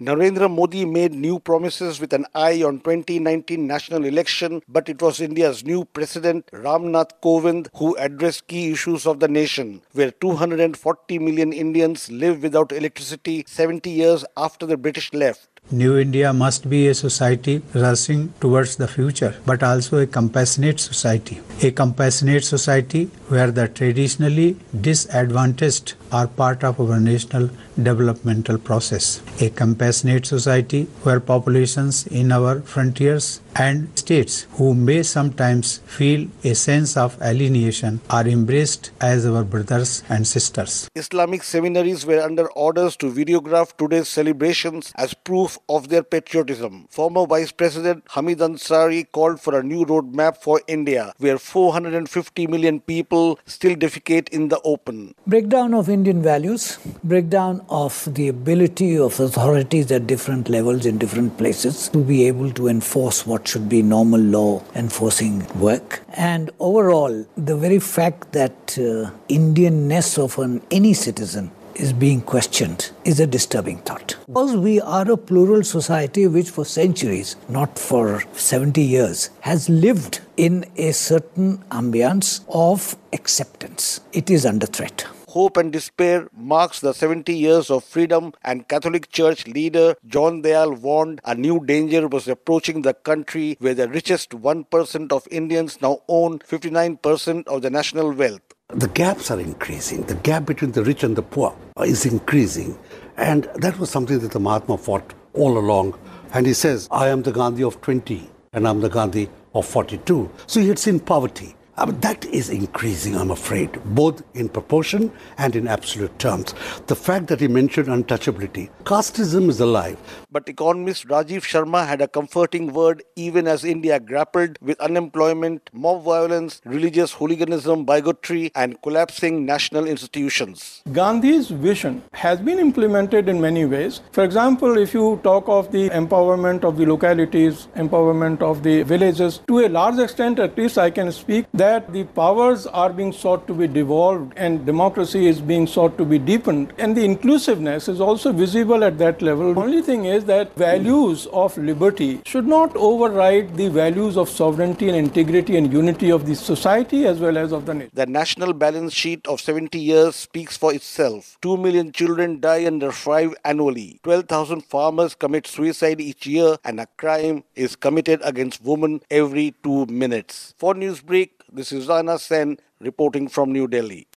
Narendra Modi made new promises with an eye on 2019 national election, but it was India's new president Ramnath Kovind who addressed key issues of the nation, where 240 million Indians live without electricity 70 years after the British left. New India must be a society rushing towards the future, but also a compassionate society. A compassionate society where the traditionally disadvantaged are part of our national developmental process. A compassionate society where populations in our frontiers and states who may sometimes feel a sense of alienation are embraced as our brothers and sisters. Islamic seminaries were under orders to videograph today's celebrations as proof of their patriotism. Former Vice President Hamid Ansari called for a new roadmap for India, where 450 million people still defecate in the open. Breakdown of Indian values, breakdown of the ability of authorities at different levels in different places to be able to enforce what should be normal law enforcing work. And overall, the very fact that uh, Indianness of an, any citizen is being questioned is a disturbing thought. Because we are a plural society which for centuries, not for 70 years, has lived in a certain ambience of acceptance. It is under threat hope and despair marks the 70 years of freedom and Catholic Church leader John Dayal warned a new danger was approaching the country where the richest 1% of Indians now own 59% of the national wealth. The gaps are increasing. The gap between the rich and the poor is increasing. And that was something that the Mahatma fought all along. And he says, I am the Gandhi of 20 and I'm the Gandhi of 42. So he had seen poverty. Uh, that is increasing, I'm afraid, both in proportion and in absolute terms. The fact that he mentioned untouchability, casteism is alive. But economist Rajiv Sharma had a comforting word even as India grappled with unemployment, mob violence, religious hooliganism, bigotry, and collapsing national institutions. Gandhi's vision has been implemented in many ways. For example, if you talk of the empowerment of the localities, empowerment of the villages, to a large extent, at least I can speak that that the powers are being sought to be devolved and democracy is being sought to be deepened. And the inclusiveness is also visible at that level. The only thing is that values of liberty should not override the values of sovereignty and integrity and unity of the society as well as of the nation. The national balance sheet of 70 years speaks for itself. 2 million children die under five annually. 12,000 farmers commit suicide each year and a crime is committed against women every two minutes. For Newsbreak, this is Rana Senn reporting from New Delhi.